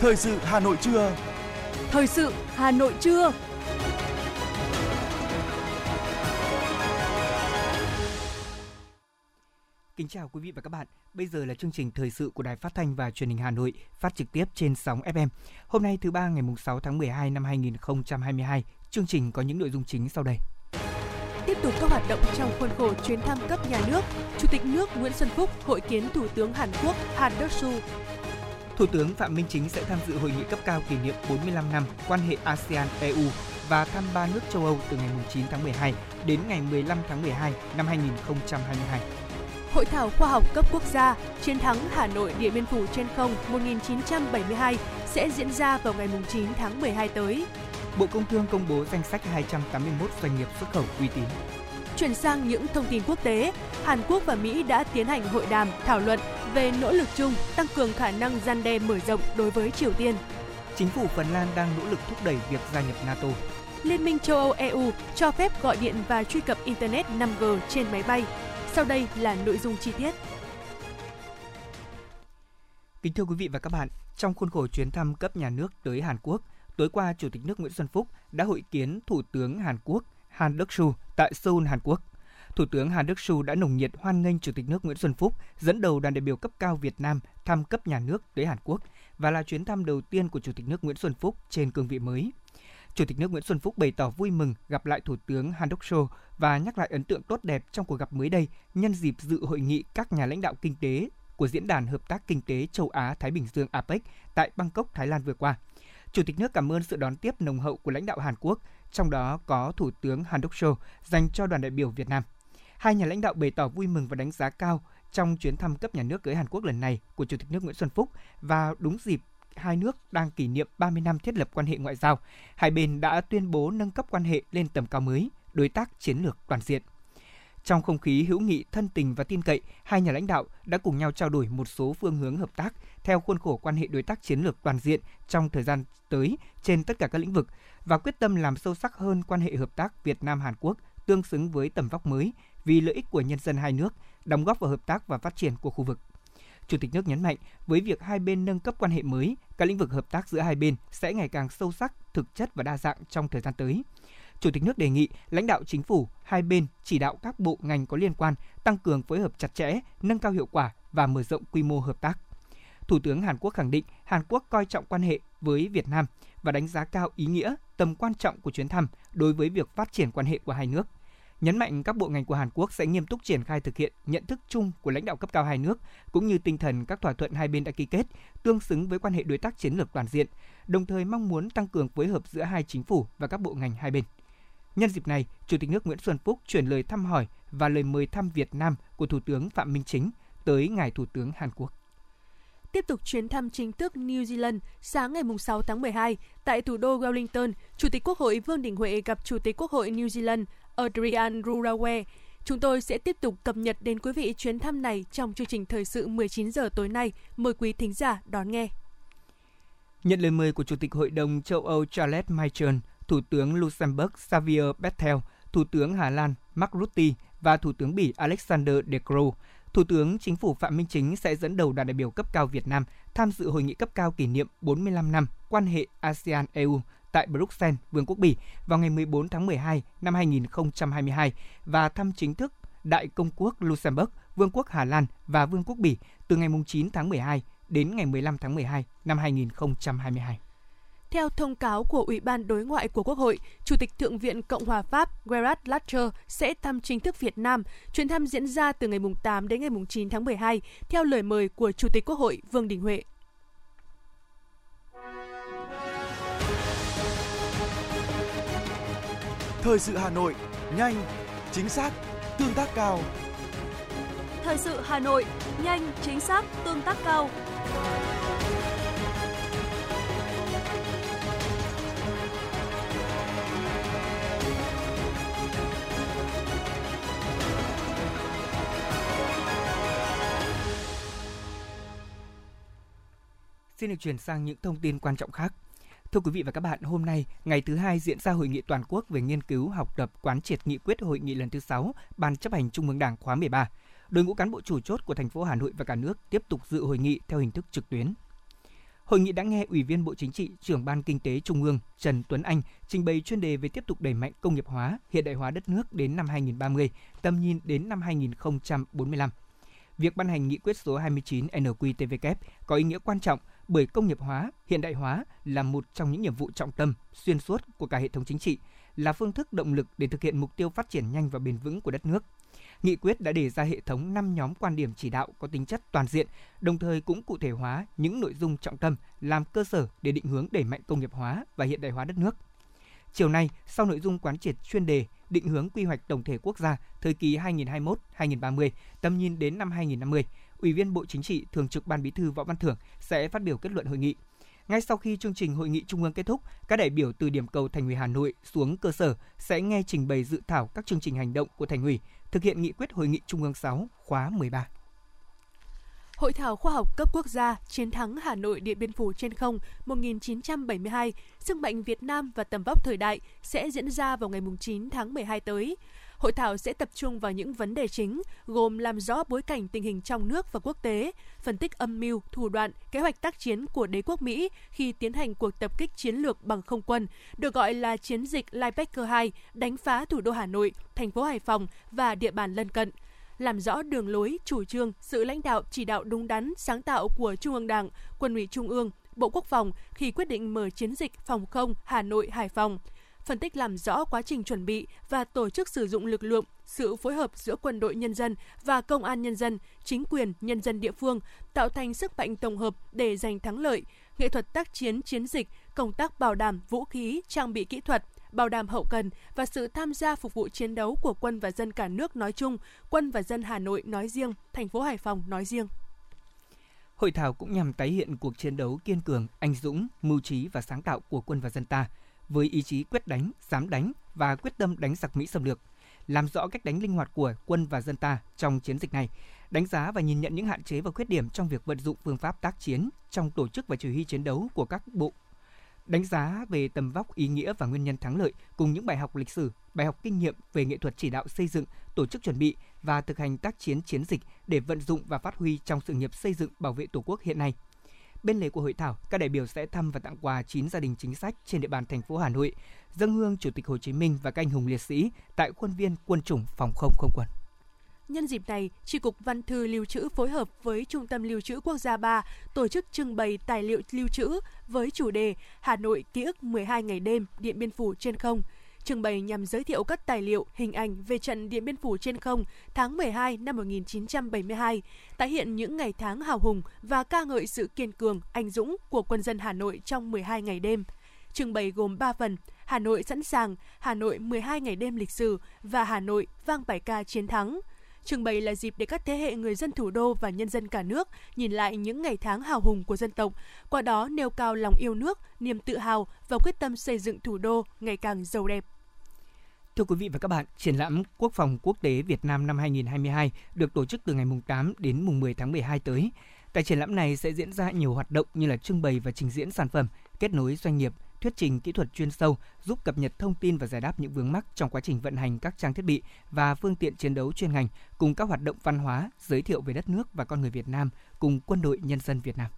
Thời sự Hà Nội trưa. Thời sự Hà Nội trưa. Kính chào quý vị và các bạn. Bây giờ là chương trình thời sự của Đài Phát thanh và Truyền hình Hà Nội, phát trực tiếp trên sóng FM. Hôm nay thứ ba ngày mùng 6 tháng 12 năm 2022, chương trình có những nội dung chính sau đây. Tiếp tục các hoạt động trong khuôn khổ chuyến thăm cấp nhà nước, Chủ tịch nước Nguyễn Xuân Phúc hội kiến Thủ tướng Hàn Quốc Han Duck-soo Thủ tướng Phạm Minh Chính sẽ tham dự hội nghị cấp cao kỷ niệm 45 năm quan hệ ASEAN-EU và thăm ba nước châu Âu từ ngày 9 tháng 12 đến ngày 15 tháng 12 năm 2022. Hội thảo khoa học cấp quốc gia Chiến thắng Hà Nội Điện Biên Phủ trên không 1972 sẽ diễn ra vào ngày 9 tháng 12 tới. Bộ Công Thương công bố danh sách 281 doanh nghiệp xuất khẩu uy tín. Chuyển sang những thông tin quốc tế, Hàn Quốc và Mỹ đã tiến hành hội đàm thảo luận về nỗ lực chung tăng cường khả năng gian đe mở rộng đối với Triều Tiên. Chính phủ Phần Lan đang nỗ lực thúc đẩy việc gia nhập NATO. Liên minh châu Âu EU cho phép gọi điện và truy cập Internet 5G trên máy bay. Sau đây là nội dung chi tiết. Kính thưa quý vị và các bạn, trong khuôn khổ chuyến thăm cấp nhà nước tới Hàn Quốc, tối qua Chủ tịch nước Nguyễn Xuân Phúc đã hội kiến Thủ tướng Hàn Quốc Han Duck-soo tại Seoul, Hàn Quốc. Thủ tướng Hàn Đức Sú đã nồng nhiệt hoan nghênh Chủ tịch nước Nguyễn Xuân Phúc dẫn đầu đoàn đại biểu cấp cao Việt Nam thăm cấp nhà nước tới Hàn Quốc và là chuyến thăm đầu tiên của Chủ tịch nước Nguyễn Xuân Phúc trên cương vị mới. Chủ tịch nước Nguyễn Xuân Phúc bày tỏ vui mừng gặp lại Thủ tướng Han Duck-soo và nhắc lại ấn tượng tốt đẹp trong cuộc gặp mới đây nhân dịp dự hội nghị các nhà lãnh đạo kinh tế của Diễn đàn Hợp tác Kinh tế Châu Á-Thái Bình Dương APEC tại Bangkok, Thái Lan vừa qua. Chủ tịch nước cảm ơn sự đón tiếp nồng hậu của lãnh đạo Hàn Quốc, trong đó có Thủ tướng Han Duck-soo dành cho đoàn đại biểu Việt Nam. Hai nhà lãnh đạo bày tỏ vui mừng và đánh giá cao trong chuyến thăm cấp nhà nước tới Hàn Quốc lần này của Chủ tịch nước Nguyễn Xuân Phúc và đúng dịp hai nước đang kỷ niệm 30 năm thiết lập quan hệ ngoại giao. Hai bên đã tuyên bố nâng cấp quan hệ lên tầm cao mới, đối tác chiến lược toàn diện. Trong không khí hữu nghị, thân tình và tin cậy, hai nhà lãnh đạo đã cùng nhau trao đổi một số phương hướng hợp tác theo khuôn khổ quan hệ đối tác chiến lược toàn diện trong thời gian tới trên tất cả các lĩnh vực và quyết tâm làm sâu sắc hơn quan hệ hợp tác Việt Nam Hàn Quốc tương xứng với tầm vóc mới vì lợi ích của nhân dân hai nước, đóng góp vào hợp tác và phát triển của khu vực. Chủ tịch nước nhấn mạnh, với việc hai bên nâng cấp quan hệ mới, các lĩnh vực hợp tác giữa hai bên sẽ ngày càng sâu sắc, thực chất và đa dạng trong thời gian tới. Chủ tịch nước đề nghị lãnh đạo chính phủ hai bên chỉ đạo các bộ ngành có liên quan tăng cường phối hợp chặt chẽ, nâng cao hiệu quả và mở rộng quy mô hợp tác. Thủ tướng Hàn Quốc khẳng định Hàn Quốc coi trọng quan hệ với Việt Nam và đánh giá cao ý nghĩa, tầm quan trọng của chuyến thăm đối với việc phát triển quan hệ của hai nước. Nhấn mạnh các bộ ngành của Hàn Quốc sẽ nghiêm túc triển khai thực hiện nhận thức chung của lãnh đạo cấp cao hai nước cũng như tinh thần các thỏa thuận hai bên đã ký kết, tương xứng với quan hệ đối tác chiến lược toàn diện, đồng thời mong muốn tăng cường phối hợp giữa hai chính phủ và các bộ ngành hai bên. Nhân dịp này, Chủ tịch nước Nguyễn Xuân Phúc chuyển lời thăm hỏi và lời mời thăm Việt Nam của Thủ tướng Phạm Minh Chính tới ngài Thủ tướng Hàn Quốc. Tiếp tục chuyến thăm chính thức New Zealand, sáng ngày 6 tháng 12, tại thủ đô Wellington, Chủ tịch Quốc hội Vương Đình Huệ gặp Chủ tịch Quốc hội New Zealand Adrian Rurawe. Chúng tôi sẽ tiếp tục cập nhật đến quý vị chuyến thăm này trong chương trình thời sự 19 giờ tối nay. Mời quý thính giả đón nghe. Nhận lời mời của Chủ tịch Hội đồng châu Âu Charles Michel, Thủ tướng Luxembourg Xavier Bettel, Thủ tướng Hà Lan Mark Rutte và Thủ tướng Bỉ Alexander De Croo, Thủ tướng Chính phủ Phạm Minh Chính sẽ dẫn đầu đoàn đại biểu cấp cao Việt Nam tham dự hội nghị cấp cao kỷ niệm 45 năm quan hệ ASEAN-EU tại Bruxelles, Vương quốc Bỉ vào ngày 14 tháng 12 năm 2022 và thăm chính thức Đại công quốc Luxembourg, Vương quốc Hà Lan và Vương quốc Bỉ từ ngày 9 tháng 12 đến ngày 15 tháng 12 năm 2022. Theo thông cáo của Ủy ban Đối ngoại của Quốc hội, Chủ tịch Thượng viện Cộng hòa Pháp Gerard Larcher sẽ thăm chính thức Việt Nam. Chuyến thăm diễn ra từ ngày 8 đến ngày 9 tháng 12, theo lời mời của Chủ tịch Quốc hội Vương Đình Huệ. Thời sự Hà Nội, nhanh, chính xác, tương tác cao. Thời sự Hà Nội, nhanh, chính xác, tương tác cao. Xin được chuyển sang những thông tin quan trọng khác. Thưa quý vị và các bạn, hôm nay, ngày thứ hai diễn ra hội nghị toàn quốc về nghiên cứu, học tập, quán triệt nghị quyết hội nghị lần thứ 6 Ban chấp hành Trung ương Đảng khóa 13. Đội ngũ cán bộ chủ chốt của thành phố Hà Nội và cả nước tiếp tục dự hội nghị theo hình thức trực tuyến. Hội nghị đã nghe Ủy viên Bộ Chính trị, trưởng Ban Kinh tế Trung ương Trần Tuấn Anh trình bày chuyên đề về tiếp tục đẩy mạnh công nghiệp hóa, hiện đại hóa đất nước đến năm 2030, tầm nhìn đến năm 2045. Việc ban hành nghị quyết số 29 NQTVK có ý nghĩa quan trọng bởi công nghiệp hóa, hiện đại hóa là một trong những nhiệm vụ trọng tâm xuyên suốt của cả hệ thống chính trị, là phương thức động lực để thực hiện mục tiêu phát triển nhanh và bền vững của đất nước. Nghị quyết đã đề ra hệ thống 5 nhóm quan điểm chỉ đạo có tính chất toàn diện, đồng thời cũng cụ thể hóa những nội dung trọng tâm làm cơ sở để định hướng đẩy mạnh công nghiệp hóa và hiện đại hóa đất nước. Chiều nay, sau nội dung quán triệt chuyên đề định hướng quy hoạch tổng thể quốc gia thời kỳ 2021-2030, tầm nhìn đến năm 2050, Ủy viên Bộ Chính trị, Thường trực Ban Bí thư Võ Văn Thưởng sẽ phát biểu kết luận hội nghị. Ngay sau khi chương trình hội nghị trung ương kết thúc, các đại biểu từ điểm cầu Thành ủy Hà Nội xuống cơ sở sẽ nghe trình bày dự thảo các chương trình hành động của Thành ủy thực hiện nghị quyết hội nghị trung ương 6 khóa 13. Hội thảo khoa học cấp quốc gia Chiến thắng Hà Nội Điện Biên Phủ trên không 1972, sức mạnh Việt Nam và tầm vóc thời đại sẽ diễn ra vào ngày 9 tháng 12 tới. Hội thảo sẽ tập trung vào những vấn đề chính, gồm làm rõ bối cảnh tình hình trong nước và quốc tế, phân tích âm mưu, thủ đoạn, kế hoạch tác chiến của đế quốc Mỹ khi tiến hành cuộc tập kích chiến lược bằng không quân, được gọi là chiến dịch Linebacker 2, đánh phá thủ đô Hà Nội, thành phố Hải Phòng và địa bàn lân cận. Làm rõ đường lối, chủ trương, sự lãnh đạo chỉ đạo đúng đắn, sáng tạo của Trung ương Đảng, Quân ủy Trung ương, Bộ Quốc phòng khi quyết định mở chiến dịch phòng không Hà Nội Hải Phòng phân tích làm rõ quá trình chuẩn bị và tổ chức sử dụng lực lượng, sự phối hợp giữa quân đội nhân dân và công an nhân dân, chính quyền nhân dân địa phương tạo thành sức mạnh tổng hợp để giành thắng lợi, nghệ thuật tác chiến chiến dịch, công tác bảo đảm vũ khí, trang bị kỹ thuật, bảo đảm hậu cần và sự tham gia phục vụ chiến đấu của quân và dân cả nước nói chung, quân và dân Hà Nội nói riêng, thành phố Hải Phòng nói riêng. Hội thảo cũng nhằm tái hiện cuộc chiến đấu kiên cường, anh dũng, mưu trí và sáng tạo của quân và dân ta – với ý chí quyết đánh, dám đánh và quyết tâm đánh giặc Mỹ xâm lược, làm rõ cách đánh linh hoạt của quân và dân ta trong chiến dịch này, đánh giá và nhìn nhận những hạn chế và khuyết điểm trong việc vận dụng phương pháp tác chiến trong tổ chức và chỉ huy chiến đấu của các bộ đánh giá về tầm vóc ý nghĩa và nguyên nhân thắng lợi cùng những bài học lịch sử, bài học kinh nghiệm về nghệ thuật chỉ đạo xây dựng, tổ chức chuẩn bị và thực hành tác chiến chiến dịch để vận dụng và phát huy trong sự nghiệp xây dựng bảo vệ Tổ quốc hiện nay. Bên lề của hội thảo, các đại biểu sẽ thăm và tặng quà 9 gia đình chính sách trên địa bàn thành phố Hà Nội, dâng hương Chủ tịch Hồ Chí Minh và các anh hùng liệt sĩ tại khuôn viên quân chủng phòng không không quân. Nhân dịp này, Tri Cục Văn thư Lưu trữ phối hợp với Trung tâm Lưu trữ Quốc gia 3 tổ chức trưng bày tài liệu lưu trữ với chủ đề Hà Nội ký ức 12 ngày đêm Điện Biên Phủ trên không – trưng bày nhằm giới thiệu các tài liệu, hình ảnh về trận Điện Biên Phủ trên không tháng 12 năm 1972, tái hiện những ngày tháng hào hùng và ca ngợi sự kiên cường, anh dũng của quân dân Hà Nội trong 12 ngày đêm. Trưng bày gồm 3 phần: Hà Nội sẵn sàng, Hà Nội 12 ngày đêm lịch sử và Hà Nội vang bài ca chiến thắng. Trưng bày là dịp để các thế hệ người dân thủ đô và nhân dân cả nước nhìn lại những ngày tháng hào hùng của dân tộc, qua đó nêu cao lòng yêu nước, niềm tự hào và quyết tâm xây dựng thủ đô ngày càng giàu đẹp. Thưa quý vị và các bạn, triển lãm Quốc phòng quốc tế Việt Nam năm 2022 được tổ chức từ ngày 8 đến mùng 10 tháng 12 tới. Tại triển lãm này sẽ diễn ra nhiều hoạt động như là trưng bày và trình diễn sản phẩm, kết nối doanh nghiệp, thuyết trình kỹ thuật chuyên sâu, giúp cập nhật thông tin và giải đáp những vướng mắc trong quá trình vận hành các trang thiết bị và phương tiện chiến đấu chuyên ngành, cùng các hoạt động văn hóa, giới thiệu về đất nước và con người Việt Nam cùng quân đội nhân dân Việt Nam.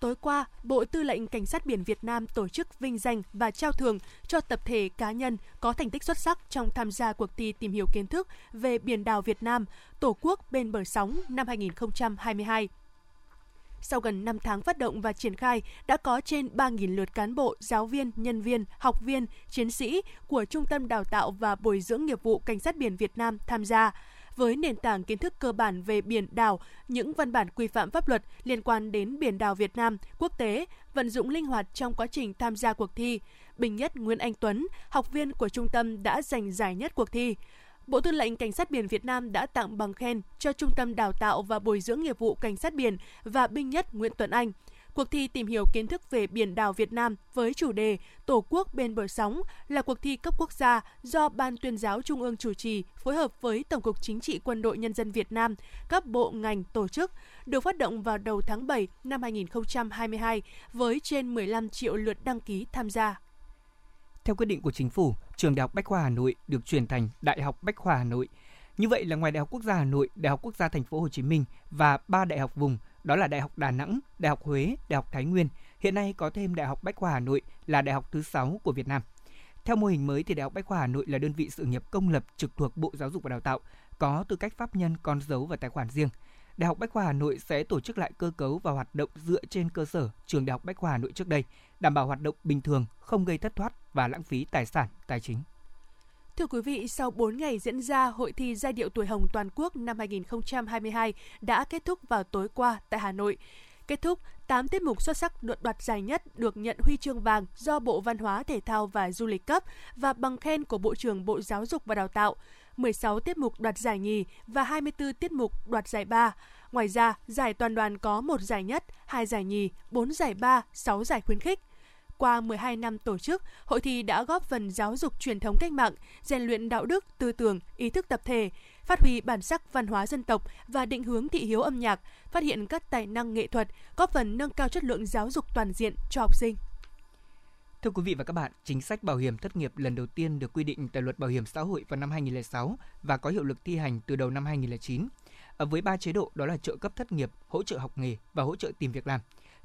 Tối qua, Bộ Tư lệnh Cảnh sát biển Việt Nam tổ chức vinh danh và trao thưởng cho tập thể cá nhân có thành tích xuất sắc trong tham gia cuộc thi tìm hiểu kiến thức về biển đảo Việt Nam, Tổ quốc bên bờ sóng năm 2022. Sau gần 5 tháng phát động và triển khai, đã có trên 3.000 lượt cán bộ, giáo viên, nhân viên, học viên, chiến sĩ của Trung tâm Đào tạo và Bồi dưỡng nghiệp vụ Cảnh sát biển Việt Nam tham gia với nền tảng kiến thức cơ bản về biển đảo, những văn bản quy phạm pháp luật liên quan đến biển đảo Việt Nam, quốc tế, vận dụng linh hoạt trong quá trình tham gia cuộc thi. Bình nhất Nguyễn Anh Tuấn, học viên của trung tâm đã giành giải nhất cuộc thi. Bộ Tư lệnh Cảnh sát biển Việt Nam đã tặng bằng khen cho Trung tâm Đào tạo và Bồi dưỡng nghiệp vụ Cảnh sát biển và binh nhất Nguyễn Tuấn Anh – Cuộc thi tìm hiểu kiến thức về biển đảo Việt Nam với chủ đề Tổ quốc bên bờ sóng là cuộc thi cấp quốc gia do Ban tuyên giáo Trung ương chủ trì phối hợp với Tổng cục Chính trị Quân đội Nhân dân Việt Nam, các bộ ngành tổ chức, được phát động vào đầu tháng 7 năm 2022 với trên 15 triệu lượt đăng ký tham gia. Theo quyết định của chính phủ, trường Đại học Bách khoa Hà Nội được chuyển thành Đại học Bách khoa Hà Nội. Như vậy là ngoài Đại học Quốc gia Hà Nội, Đại học Quốc gia Thành phố Hồ Chí Minh và ba đại học vùng đó là Đại học Đà Nẵng, Đại học Huế, Đại học Thái Nguyên, hiện nay có thêm Đại học Bách khoa Hà Nội là đại học thứ 6 của Việt Nam. Theo mô hình mới thì Đại học Bách khoa Hà Nội là đơn vị sự nghiệp công lập trực thuộc Bộ Giáo dục và Đào tạo, có tư cách pháp nhân con dấu và tài khoản riêng. Đại học Bách khoa Hà Nội sẽ tổ chức lại cơ cấu và hoạt động dựa trên cơ sở trường Đại học Bách khoa Hà Nội trước đây, đảm bảo hoạt động bình thường, không gây thất thoát và lãng phí tài sản, tài chính. Thưa quý vị, sau 4 ngày diễn ra, Hội thi giai điệu tuổi hồng toàn quốc năm 2022 đã kết thúc vào tối qua tại Hà Nội. Kết thúc, 8 tiết mục xuất sắc đoạt đoạt giải nhất được nhận huy chương vàng do Bộ Văn hóa Thể thao và Du lịch cấp và bằng khen của Bộ trưởng Bộ Giáo dục và Đào tạo. 16 tiết mục đoạt giải nhì và 24 tiết mục đoạt giải ba. Ngoài ra, giải toàn đoàn có một giải nhất, hai giải nhì, 4 giải ba, 6 giải khuyến khích. Qua 12 năm tổ chức, hội thi đã góp phần giáo dục truyền thống cách mạng, rèn luyện đạo đức, tư tưởng, ý thức tập thể, phát huy bản sắc văn hóa dân tộc và định hướng thị hiếu âm nhạc, phát hiện các tài năng nghệ thuật, góp phần nâng cao chất lượng giáo dục toàn diện cho học sinh. Thưa quý vị và các bạn, chính sách bảo hiểm thất nghiệp lần đầu tiên được quy định tại Luật Bảo hiểm xã hội vào năm 2006 và có hiệu lực thi hành từ đầu năm 2009. Ờ, với ba chế độ đó là trợ cấp thất nghiệp, hỗ trợ học nghề và hỗ trợ tìm việc làm.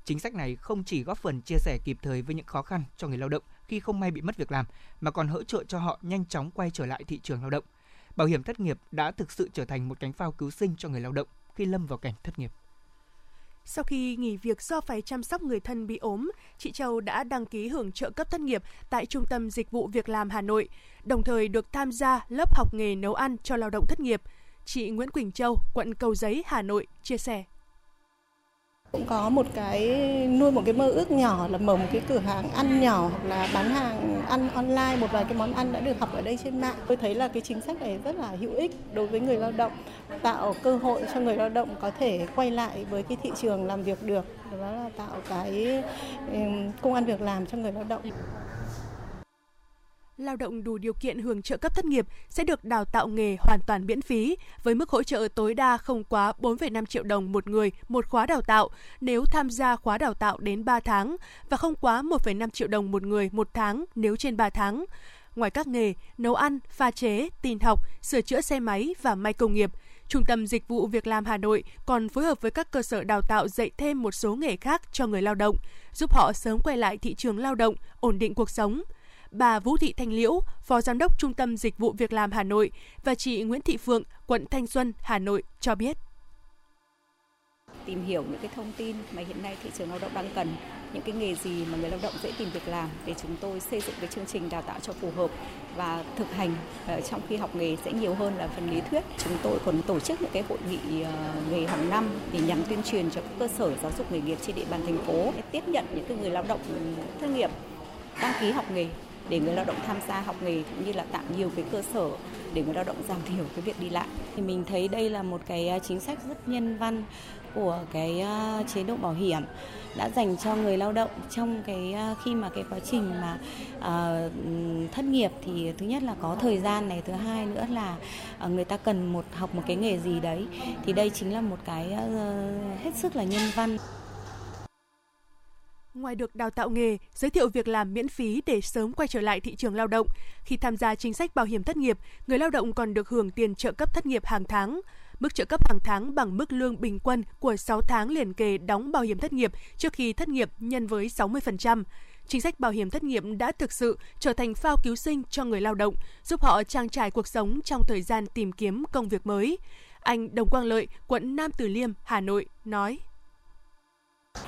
Chính sách này không chỉ góp phần chia sẻ kịp thời với những khó khăn cho người lao động khi không may bị mất việc làm, mà còn hỗ trợ cho họ nhanh chóng quay trở lại thị trường lao động. Bảo hiểm thất nghiệp đã thực sự trở thành một cánh phao cứu sinh cho người lao động khi lâm vào cảnh thất nghiệp. Sau khi nghỉ việc do phải chăm sóc người thân bị ốm, chị Châu đã đăng ký hưởng trợ cấp thất nghiệp tại Trung tâm Dịch vụ Việc làm Hà Nội, đồng thời được tham gia lớp học nghề nấu ăn cho lao động thất nghiệp. Chị Nguyễn Quỳnh Châu, quận Cầu Giấy, Hà Nội chia sẻ. Cũng có một cái nuôi một cái mơ ước nhỏ là mở một cái cửa hàng ăn nhỏ hoặc là bán hàng ăn online một vài cái món ăn đã được học ở đây trên mạng. Tôi thấy là cái chính sách này rất là hữu ích đối với người lao động tạo cơ hội cho người lao động có thể quay lại với cái thị trường làm việc được. Đó là tạo cái ừ, công an việc làm cho người lao động lao động đủ điều kiện hưởng trợ cấp thất nghiệp sẽ được đào tạo nghề hoàn toàn miễn phí với mức hỗ trợ tối đa không quá 4,5 triệu đồng một người một khóa đào tạo nếu tham gia khóa đào tạo đến 3 tháng và không quá 1,5 triệu đồng một người một tháng nếu trên 3 tháng. Ngoài các nghề nấu ăn, pha chế, tin học, sửa chữa xe máy và may công nghiệp, Trung tâm Dịch vụ Việc làm Hà Nội còn phối hợp với các cơ sở đào tạo dạy thêm một số nghề khác cho người lao động, giúp họ sớm quay lại thị trường lao động, ổn định cuộc sống bà Vũ Thị Thanh Liễu, Phó Giám đốc Trung tâm Dịch vụ Việc làm Hà Nội và chị Nguyễn Thị Phượng, quận Thanh Xuân, Hà Nội cho biết. Tìm hiểu những cái thông tin mà hiện nay thị trường lao động đang cần, những cái nghề gì mà người lao động dễ tìm việc làm để chúng tôi xây dựng cái chương trình đào tạo cho phù hợp và thực hành ờ, trong khi học nghề sẽ nhiều hơn là phần lý thuyết. Chúng tôi còn tổ chức những cái hội nghị ờ, nghề hàng năm để nhằm tuyên truyền cho các cơ sở giáo dục nghề nghiệp trên địa bàn thành phố để tiếp nhận những cái người lao động thất nghiệp đăng ký học nghề để người lao động tham gia học nghề cũng như là tạo nhiều cái cơ sở để người lao động giảm thiểu cái việc đi lại. Thì mình thấy đây là một cái à, chính sách rất nhân văn của cái à, chế độ bảo hiểm đã dành cho người lao động trong cái à, khi mà cái quá trình mà uh, thất nghiệp thì thứ nhất là có thời gian này thứ hai nữa là người ta cần một học một cái nghề gì đấy thì đây chính là một cái uh, hết sức là nhân văn Ngoài được đào tạo nghề, giới thiệu việc làm miễn phí để sớm quay trở lại thị trường lao động, khi tham gia chính sách bảo hiểm thất nghiệp, người lao động còn được hưởng tiền trợ cấp thất nghiệp hàng tháng. Mức trợ cấp hàng tháng bằng mức lương bình quân của 6 tháng liền kề đóng bảo hiểm thất nghiệp trước khi thất nghiệp nhân với 60%. Chính sách bảo hiểm thất nghiệp đã thực sự trở thành phao cứu sinh cho người lao động, giúp họ trang trải cuộc sống trong thời gian tìm kiếm công việc mới. Anh Đồng Quang Lợi, quận Nam Từ Liêm, Hà Nội nói.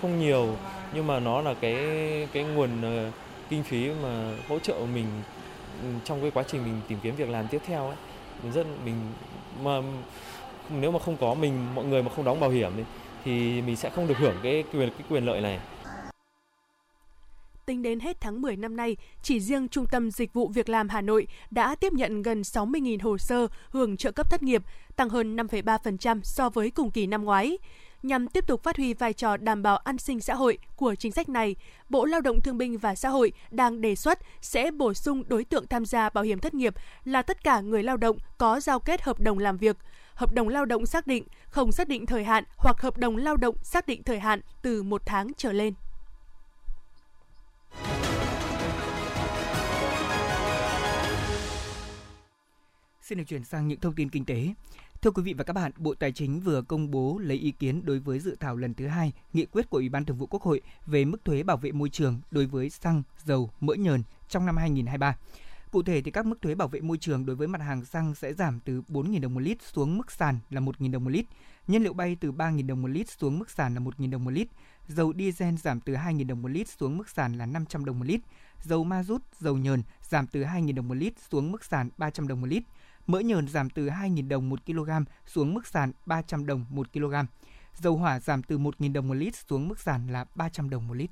Không nhiều nhưng mà nó là cái cái nguồn uh, kinh phí mà hỗ trợ mình ừ, trong cái quá trình mình tìm kiếm việc làm tiếp theo ấy. Mình rất mình mà nếu mà không có mình mọi người mà không đóng bảo hiểm thì, thì mình sẽ không được hưởng cái quyền cái quyền lợi này. Tính đến hết tháng 10 năm nay, chỉ riêng Trung tâm Dịch vụ Việc làm Hà Nội đã tiếp nhận gần 60.000 hồ sơ hưởng trợ cấp thất nghiệp, tăng hơn 5,3% so với cùng kỳ năm ngoái. Nhằm tiếp tục phát huy vai trò đảm bảo an sinh xã hội của chính sách này, Bộ Lao động Thương binh và Xã hội đang đề xuất sẽ bổ sung đối tượng tham gia bảo hiểm thất nghiệp là tất cả người lao động có giao kết hợp đồng làm việc, hợp đồng lao động xác định, không xác định thời hạn hoặc hợp đồng lao động xác định thời hạn từ một tháng trở lên. Xin được chuyển sang những thông tin kinh tế. Thưa quý vị và các bạn, Bộ Tài chính vừa công bố lấy ý kiến đối với dự thảo lần thứ hai nghị quyết của Ủy ban Thường vụ Quốc hội về mức thuế bảo vệ môi trường đối với xăng, dầu, mỡ nhờn trong năm 2023. Cụ thể thì các mức thuế bảo vệ môi trường đối với mặt hàng xăng sẽ giảm từ 4.000 đồng một lít xuống mức sàn là 1.000 đồng một lít, nhiên liệu bay từ 3.000 đồng một lít xuống mức sàn là 1.000 đồng một lít, dầu diesel giảm từ 2.000 đồng một lít xuống mức sàn là 500 đồng một lít, dầu ma rút, dầu nhờn giảm từ 2.000 đồng một lít xuống mức sàn 300 đồng một lít, mỡ nhờn giảm từ 2.000 đồng 1 kg xuống mức sàn 300 đồng 1 kg. Dầu hỏa giảm từ 1.000 đồng 1 lít xuống mức sàn là 300 đồng 1 lít.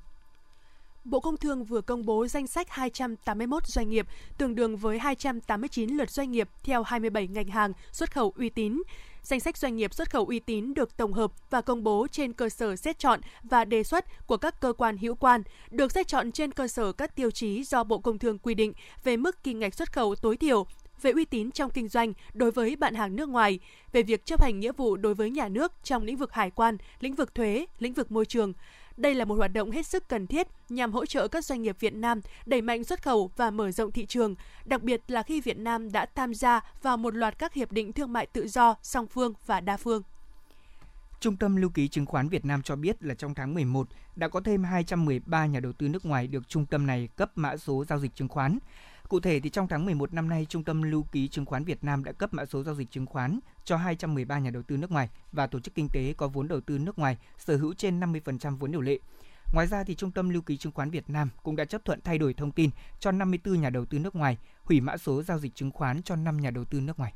Bộ Công Thương vừa công bố danh sách 281 doanh nghiệp, tương đương với 289 lượt doanh nghiệp theo 27 ngành hàng xuất khẩu uy tín. Danh sách doanh nghiệp xuất khẩu uy tín được tổng hợp và công bố trên cơ sở xét chọn và đề xuất của các cơ quan hữu quan, được xét chọn trên cơ sở các tiêu chí do Bộ Công Thương quy định về mức kim ngạch xuất khẩu tối thiểu, về uy tín trong kinh doanh đối với bạn hàng nước ngoài, về việc chấp hành nghĩa vụ đối với nhà nước trong lĩnh vực hải quan, lĩnh vực thuế, lĩnh vực môi trường. Đây là một hoạt động hết sức cần thiết nhằm hỗ trợ các doanh nghiệp Việt Nam đẩy mạnh xuất khẩu và mở rộng thị trường, đặc biệt là khi Việt Nam đã tham gia vào một loạt các hiệp định thương mại tự do song phương và đa phương. Trung tâm Lưu ký Chứng khoán Việt Nam cho biết là trong tháng 11 đã có thêm 213 nhà đầu tư nước ngoài được trung tâm này cấp mã số giao dịch chứng khoán. Cụ thể thì trong tháng 11 năm nay, Trung tâm Lưu ký Chứng khoán Việt Nam đã cấp mã số giao dịch chứng khoán cho 213 nhà đầu tư nước ngoài và tổ chức kinh tế có vốn đầu tư nước ngoài sở hữu trên 50% vốn điều lệ. Ngoài ra thì Trung tâm Lưu ký Chứng khoán Việt Nam cũng đã chấp thuận thay đổi thông tin cho 54 nhà đầu tư nước ngoài, hủy mã số giao dịch chứng khoán cho 5 nhà đầu tư nước ngoài.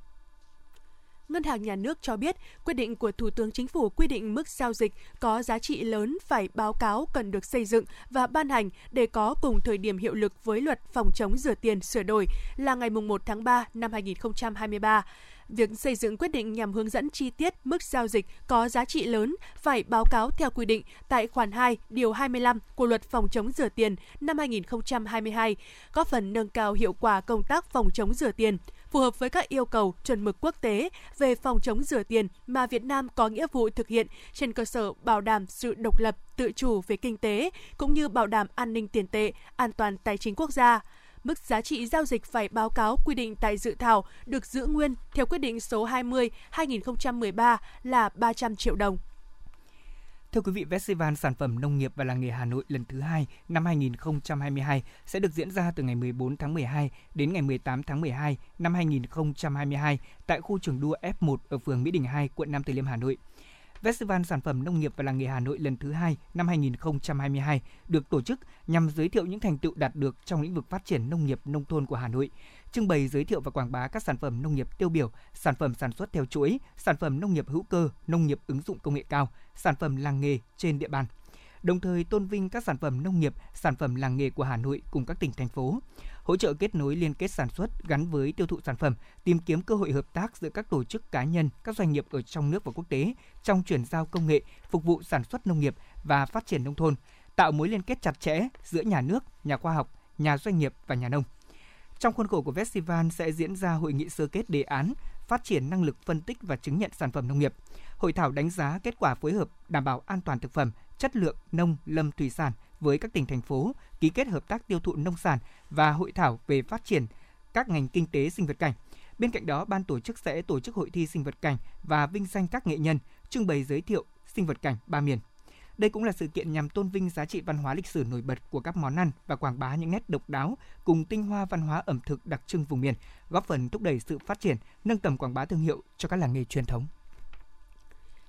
Ngân hàng Nhà nước cho biết, quyết định của Thủ tướng Chính phủ quy định mức giao dịch có giá trị lớn phải báo cáo cần được xây dựng và ban hành để có cùng thời điểm hiệu lực với luật phòng chống rửa tiền sửa đổi là ngày 1 tháng 3 năm 2023 việc xây dựng quyết định nhằm hướng dẫn chi tiết mức giao dịch có giá trị lớn phải báo cáo theo quy định tại khoản 2 điều 25 của Luật phòng chống rửa tiền năm 2022, góp phần nâng cao hiệu quả công tác phòng chống rửa tiền, phù hợp với các yêu cầu chuẩn mực quốc tế về phòng chống rửa tiền mà Việt Nam có nghĩa vụ thực hiện trên cơ sở bảo đảm sự độc lập, tự chủ về kinh tế cũng như bảo đảm an ninh tiền tệ, an toàn tài chính quốc gia mức giá trị giao dịch phải báo cáo quy định tại dự thảo được giữ nguyên theo quyết định số 20/2013 là 300 triệu đồng. Thưa quý vị, Festival Sản phẩm Nông nghiệp và Làng nghề Hà Nội lần thứ hai năm 2022 sẽ được diễn ra từ ngày 14 tháng 12 đến ngày 18 tháng 12 năm 2022 tại khu trường đua F1 ở phường Mỹ Đình 2, quận Nam Từ Liêm, Hà Nội. Festival Sản phẩm Nông nghiệp và Làng nghề Hà Nội lần thứ hai năm 2022 được tổ chức nhằm giới thiệu những thành tựu đạt được trong lĩnh vực phát triển nông nghiệp nông thôn của Hà Nội, trưng bày giới thiệu và quảng bá các sản phẩm nông nghiệp tiêu biểu, sản phẩm sản xuất theo chuỗi, sản phẩm nông nghiệp hữu cơ, nông nghiệp ứng dụng công nghệ cao, sản phẩm làng nghề trên địa bàn đồng thời tôn vinh các sản phẩm nông nghiệp, sản phẩm làng nghề của Hà Nội cùng các tỉnh thành phố hỗ trợ kết nối liên kết sản xuất gắn với tiêu thụ sản phẩm, tìm kiếm cơ hội hợp tác giữa các tổ chức cá nhân, các doanh nghiệp ở trong nước và quốc tế trong chuyển giao công nghệ, phục vụ sản xuất nông nghiệp và phát triển nông thôn, tạo mối liên kết chặt chẽ giữa nhà nước, nhà khoa học, nhà doanh nghiệp và nhà nông. Trong khuôn khổ của festival sẽ diễn ra hội nghị sơ kết đề án phát triển năng lực phân tích và chứng nhận sản phẩm nông nghiệp, hội thảo đánh giá kết quả phối hợp đảm bảo an toàn thực phẩm, chất lượng nông lâm thủy sản với các tỉnh thành phố ký kết hợp tác tiêu thụ nông sản và hội thảo về phát triển các ngành kinh tế sinh vật cảnh. Bên cạnh đó, ban tổ chức sẽ tổ chức hội thi sinh vật cảnh và vinh danh các nghệ nhân, trưng bày giới thiệu sinh vật cảnh ba miền. Đây cũng là sự kiện nhằm tôn vinh giá trị văn hóa lịch sử nổi bật của các món ăn và quảng bá những nét độc đáo cùng tinh hoa văn hóa ẩm thực đặc trưng vùng miền, góp phần thúc đẩy sự phát triển, nâng tầm quảng bá thương hiệu cho các làng nghề truyền thống.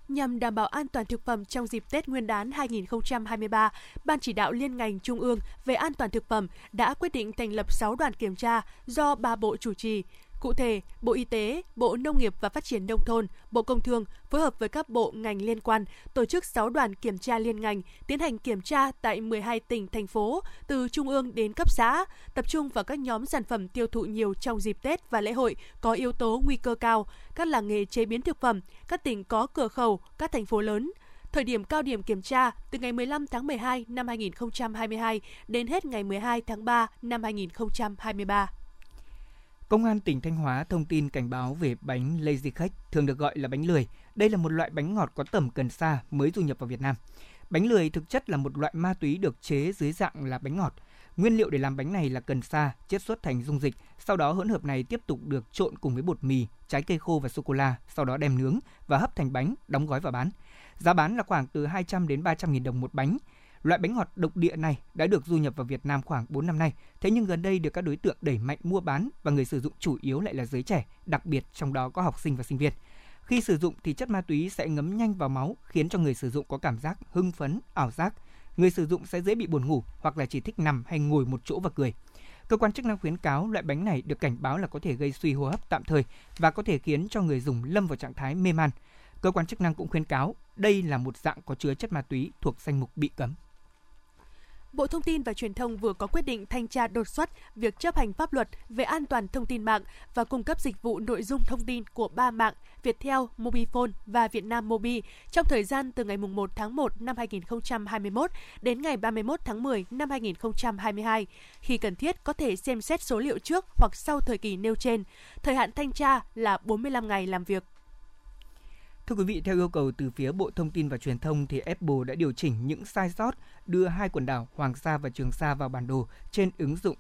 Nhằm đảm bảo an toàn thực phẩm trong dịp Tết Nguyên đán 2023, Ban chỉ đạo liên ngành Trung ương về an toàn thực phẩm đã quyết định thành lập 6 đoàn kiểm tra do ba bộ chủ trì, Cụ thể, Bộ Y tế, Bộ Nông nghiệp và Phát triển Nông thôn, Bộ Công Thương phối hợp với các bộ ngành liên quan tổ chức 6 đoàn kiểm tra liên ngành tiến hành kiểm tra tại 12 tỉnh, thành phố từ trung ương đến cấp xã, tập trung vào các nhóm sản phẩm tiêu thụ nhiều trong dịp Tết và lễ hội có yếu tố nguy cơ cao, các làng nghề chế biến thực phẩm, các tỉnh có cửa khẩu, các thành phố lớn, Thời điểm cao điểm kiểm tra từ ngày 15 tháng 12 năm 2022 đến hết ngày 12 tháng 3 năm 2023. Công an tỉnh Thanh Hóa thông tin cảnh báo về bánh lazy cake, thường được gọi là bánh lười. Đây là một loại bánh ngọt có tầm cần xa mới du nhập vào Việt Nam. Bánh lười thực chất là một loại ma túy được chế dưới dạng là bánh ngọt. Nguyên liệu để làm bánh này là cần sa chiết xuất thành dung dịch, sau đó hỗn hợp này tiếp tục được trộn cùng với bột mì, trái cây khô và sô cô la, sau đó đem nướng và hấp thành bánh, đóng gói và bán. Giá bán là khoảng từ 200 đến 300 nghìn đồng một bánh. Loại bánh ngọt độc địa này đã được du nhập vào Việt Nam khoảng 4 năm nay, thế nhưng gần đây được các đối tượng đẩy mạnh mua bán và người sử dụng chủ yếu lại là giới trẻ, đặc biệt trong đó có học sinh và sinh viên. Khi sử dụng thì chất ma túy sẽ ngấm nhanh vào máu, khiến cho người sử dụng có cảm giác hưng phấn, ảo giác. Người sử dụng sẽ dễ bị buồn ngủ hoặc là chỉ thích nằm hay ngồi một chỗ và cười. Cơ quan chức năng khuyến cáo loại bánh này được cảnh báo là có thể gây suy hô hấp tạm thời và có thể khiến cho người dùng lâm vào trạng thái mê man. Cơ quan chức năng cũng khuyến cáo đây là một dạng có chứa chất ma túy thuộc danh mục bị cấm. Bộ Thông tin và Truyền thông vừa có quyết định thanh tra đột xuất việc chấp hành pháp luật về an toàn thông tin mạng và cung cấp dịch vụ nội dung thông tin của ba mạng Viettel, Mobifone và Vietnam Mobi trong thời gian từ ngày 1 tháng 1 năm 2021 đến ngày 31 tháng 10 năm 2022. Khi cần thiết có thể xem xét số liệu trước hoặc sau thời kỳ nêu trên. Thời hạn thanh tra là 45 ngày làm việc. Thưa quý vị, theo yêu cầu từ phía Bộ Thông tin và Truyền thông thì Apple đã điều chỉnh những sai sót đưa hai quần đảo Hoàng Sa và Trường Sa vào bản đồ trên ứng dụng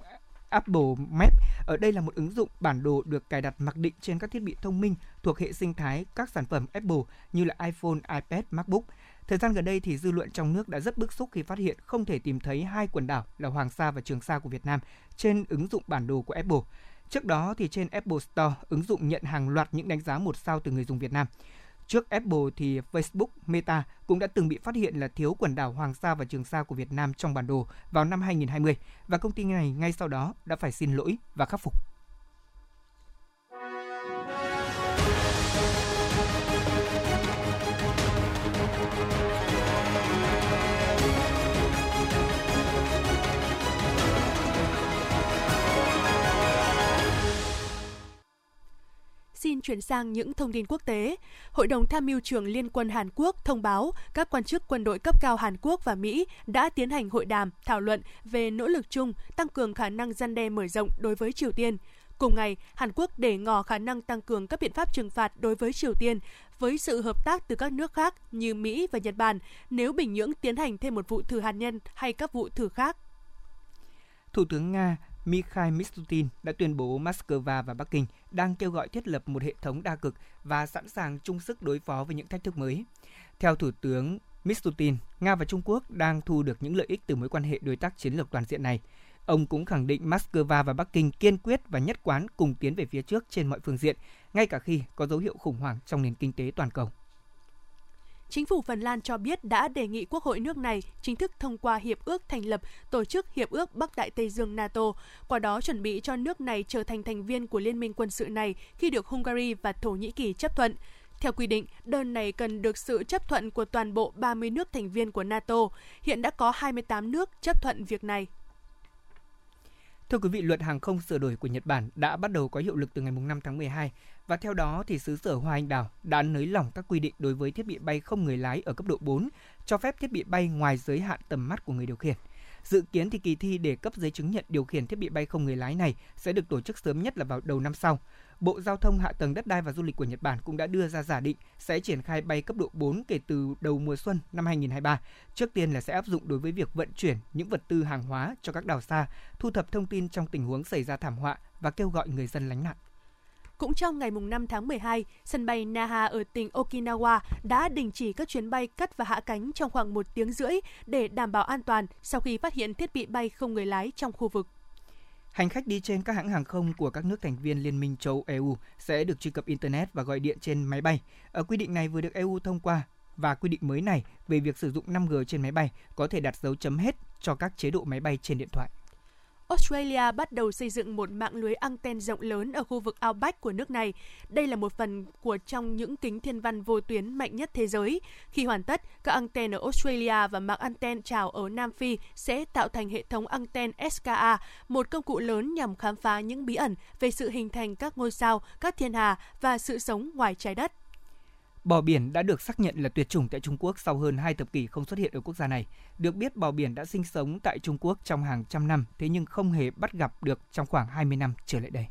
Apple Map. Ở đây là một ứng dụng bản đồ được cài đặt mặc định trên các thiết bị thông minh thuộc hệ sinh thái các sản phẩm Apple như là iPhone, iPad, MacBook. Thời gian gần đây thì dư luận trong nước đã rất bức xúc khi phát hiện không thể tìm thấy hai quần đảo là Hoàng Sa và Trường Sa của Việt Nam trên ứng dụng bản đồ của Apple. Trước đó thì trên Apple Store, ứng dụng nhận hàng loạt những đánh giá một sao từ người dùng Việt Nam. Trước Apple thì Facebook, Meta cũng đã từng bị phát hiện là thiếu quần đảo Hoàng Sa và Trường Sa của Việt Nam trong bản đồ vào năm 2020 và công ty này ngay sau đó đã phải xin lỗi và khắc phục. Chuyển sang những thông tin quốc tế. Hội đồng tham mưu trưởng Liên quân Hàn Quốc thông báo các quan chức quân đội cấp cao Hàn Quốc và Mỹ đã tiến hành hội đàm thảo luận về nỗ lực chung tăng cường khả năng gian đe mở rộng đối với Triều Tiên. Cùng ngày, Hàn Quốc để ngỏ khả năng tăng cường các biện pháp trừng phạt đối với Triều Tiên với sự hợp tác từ các nước khác như Mỹ và Nhật Bản nếu Bình Nhưỡng tiến hành thêm một vụ thử hạt nhân hay các vụ thử khác. Thủ tướng Nga Mikhail Mishustin đã tuyên bố Moscow và Bắc Kinh đang kêu gọi thiết lập một hệ thống đa cực và sẵn sàng chung sức đối phó với những thách thức mới. Theo Thủ tướng Mishustin, Nga và Trung Quốc đang thu được những lợi ích từ mối quan hệ đối tác chiến lược toàn diện này. Ông cũng khẳng định Moscow và Bắc Kinh kiên quyết và nhất quán cùng tiến về phía trước trên mọi phương diện, ngay cả khi có dấu hiệu khủng hoảng trong nền kinh tế toàn cầu. Chính phủ Phần Lan cho biết đã đề nghị Quốc hội nước này chính thức thông qua hiệp ước thành lập Tổ chức Hiệp ước Bắc Đại Tây Dương NATO, qua đó chuẩn bị cho nước này trở thành thành viên của liên minh quân sự này khi được Hungary và Thổ Nhĩ Kỳ chấp thuận. Theo quy định, đơn này cần được sự chấp thuận của toàn bộ 30 nước thành viên của NATO. Hiện đã có 28 nước chấp thuận việc này. Thưa quý vị, luật hàng không sửa đổi của Nhật Bản đã bắt đầu có hiệu lực từ ngày 5 tháng 12 và theo đó thì xứ sở Hoa Anh Đào đã nới lỏng các quy định đối với thiết bị bay không người lái ở cấp độ 4, cho phép thiết bị bay ngoài giới hạn tầm mắt của người điều khiển. Dự kiến thì kỳ thi để cấp giấy chứng nhận điều khiển thiết bị bay không người lái này sẽ được tổ chức sớm nhất là vào đầu năm sau. Bộ Giao thông Hạ tầng Đất đai và Du lịch của Nhật Bản cũng đã đưa ra giả định sẽ triển khai bay cấp độ 4 kể từ đầu mùa xuân năm 2023. Trước tiên là sẽ áp dụng đối với việc vận chuyển những vật tư hàng hóa cho các đảo xa, thu thập thông tin trong tình huống xảy ra thảm họa và kêu gọi người dân lánh nạn. Cũng trong ngày 5 tháng 12, sân bay Naha ở tỉnh Okinawa đã đình chỉ các chuyến bay cất và hạ cánh trong khoảng một tiếng rưỡi để đảm bảo an toàn sau khi phát hiện thiết bị bay không người lái trong khu vực. Hành khách đi trên các hãng hàng không của các nước thành viên Liên minh châu EU sẽ được truy cập Internet và gọi điện trên máy bay. Ở quy định này vừa được EU thông qua và quy định mới này về việc sử dụng 5G trên máy bay có thể đặt dấu chấm hết cho các chế độ máy bay trên điện thoại. Australia bắt đầu xây dựng một mạng lưới anten rộng lớn ở khu vực Outback của nước này. Đây là một phần của trong những kính thiên văn vô tuyến mạnh nhất thế giới. Khi hoàn tất, các anten ở Australia và mạng anten trào ở Nam Phi sẽ tạo thành hệ thống anten SKA, một công cụ lớn nhằm khám phá những bí ẩn về sự hình thành các ngôi sao, các thiên hà và sự sống ngoài trái đất. Bò biển đã được xác nhận là tuyệt chủng tại Trung Quốc sau hơn 2 thập kỷ không xuất hiện ở quốc gia này. Được biết bò biển đã sinh sống tại Trung Quốc trong hàng trăm năm, thế nhưng không hề bắt gặp được trong khoảng 20 năm trở lại đây.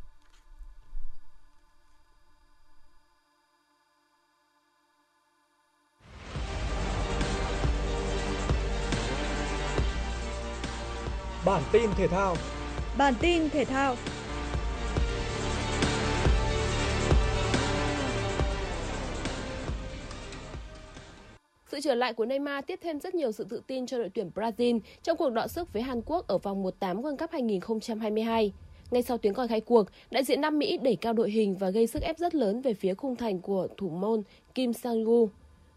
Bản tin thể thao. Bản tin thể thao. Sự trở lại của Neymar tiếp thêm rất nhiều sự tự tin cho đội tuyển Brazil trong cuộc đọ sức với Hàn Quốc ở vòng 1/8 World Cup 2022. Ngay sau tiếng còi khai cuộc, đại diện Nam Mỹ đẩy cao đội hình và gây sức ép rất lớn về phía khung thành của thủ môn Kim Sang-gu.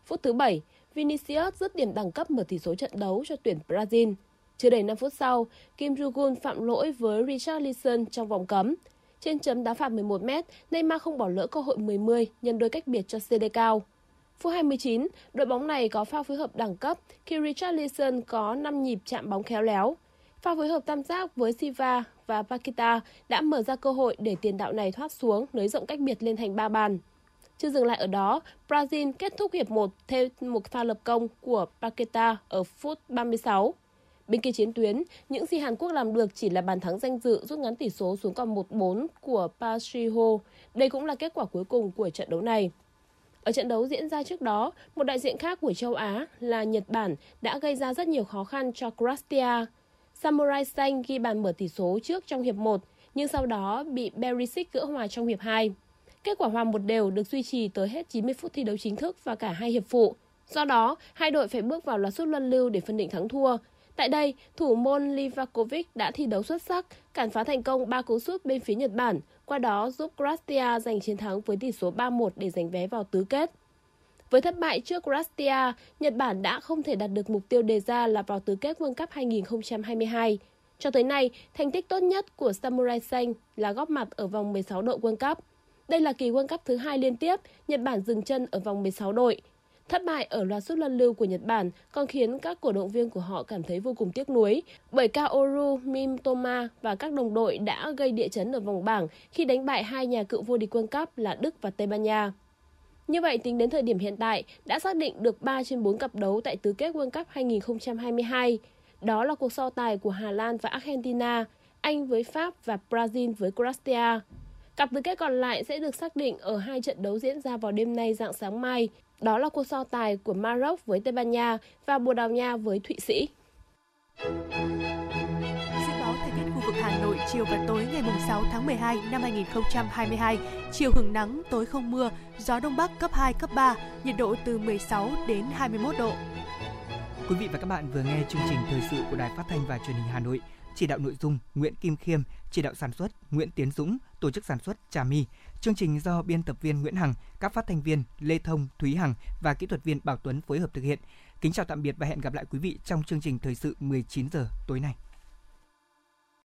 Phút thứ 7, Vinicius dứt điểm đẳng cấp mở tỷ số trận đấu cho tuyển Brazil. Chưa đầy 5 phút sau, Kim Ju-gun phạm lỗi với Richarlison trong vòng cấm. Trên chấm đá phạt 11 m, Neymar không bỏ lỡ cơ hội 10-10 nhân đôi cách biệt cho CD cao. Phút 29, đội bóng này có pha phối hợp đẳng cấp khi Richarlison có 5 nhịp chạm bóng khéo léo. Pha phối hợp tam giác với Silva và Paqueta đã mở ra cơ hội để tiền đạo này thoát xuống, nới rộng cách biệt lên thành 3 bàn. Chưa dừng lại ở đó, Brazil kết thúc hiệp 1 theo một pha lập công của Paqueta ở phút 36. Bên kia chiến tuyến, những gì Hàn Quốc làm được chỉ là bàn thắng danh dự rút ngắn tỷ số xuống còn 1-4 của Park Ji-ho. Đây cũng là kết quả cuối cùng của trận đấu này. Ở trận đấu diễn ra trước đó, một đại diện khác của châu Á là Nhật Bản đã gây ra rất nhiều khó khăn cho Croatia. Samurai xanh ghi bàn mở tỷ số trước trong hiệp 1, nhưng sau đó bị Berisic gỡ hòa trong hiệp 2. Kết quả hòa một đều được duy trì tới hết 90 phút thi đấu chính thức và cả hai hiệp phụ. Do đó, hai đội phải bước vào loạt sút luân lưu để phân định thắng thua. Tại đây, thủ môn Livakovic đã thi đấu xuất sắc, cản phá thành công 3 cú sút bên phía Nhật Bản, qua đó giúp Croatia giành chiến thắng với tỷ số 3-1 để giành vé vào tứ kết. Với thất bại trước Croatia, Nhật Bản đã không thể đạt được mục tiêu đề ra là vào tứ kết World Cup 2022. Cho tới nay, thành tích tốt nhất của Samurai Xanh là góp mặt ở vòng 16 đội World Cup. Đây là kỳ World Cup thứ hai liên tiếp, Nhật Bản dừng chân ở vòng 16 đội. Thất bại ở loạt sút luân lưu của Nhật Bản còn khiến các cổ động viên của họ cảm thấy vô cùng tiếc nuối, bởi Kaoru Mimtoma và các đồng đội đã gây địa chấn ở vòng bảng khi đánh bại hai nhà cựu vô địch World Cup là Đức và Tây Ban Nha. Như vậy, tính đến thời điểm hiện tại, đã xác định được 3 trên 4 cặp đấu tại tứ kết World Cup 2022. Đó là cuộc so tài của Hà Lan và Argentina, Anh với Pháp và Brazil với Croatia. Cặp tứ kết còn lại sẽ được xác định ở hai trận đấu diễn ra vào đêm nay dạng sáng mai. Đó là cuộc so tài của Maroc với Tây Ban Nha và Bồ Đào Nha với Thụy Sĩ. Dự báo thời tiết khu vực Hà Nội chiều và tối ngày 6 tháng 12 năm 2022, chiều hưởng nắng, tối không mưa, gió đông bắc cấp 2, cấp 3, nhiệt độ từ 16 đến 21 độ. Quý vị và các bạn vừa nghe chương trình thời sự của Đài Phát thanh và Truyền hình Hà Nội. Chỉ đạo nội dung Nguyễn Kim Khiêm, chỉ đạo sản xuất Nguyễn Tiến Dũng, tổ chức sản xuất Trà My. Chương trình do biên tập viên Nguyễn Hằng, các phát thanh viên Lê Thông, Thúy Hằng và kỹ thuật viên Bảo Tuấn phối hợp thực hiện. Kính chào tạm biệt và hẹn gặp lại quý vị trong chương trình thời sự 19 giờ tối nay.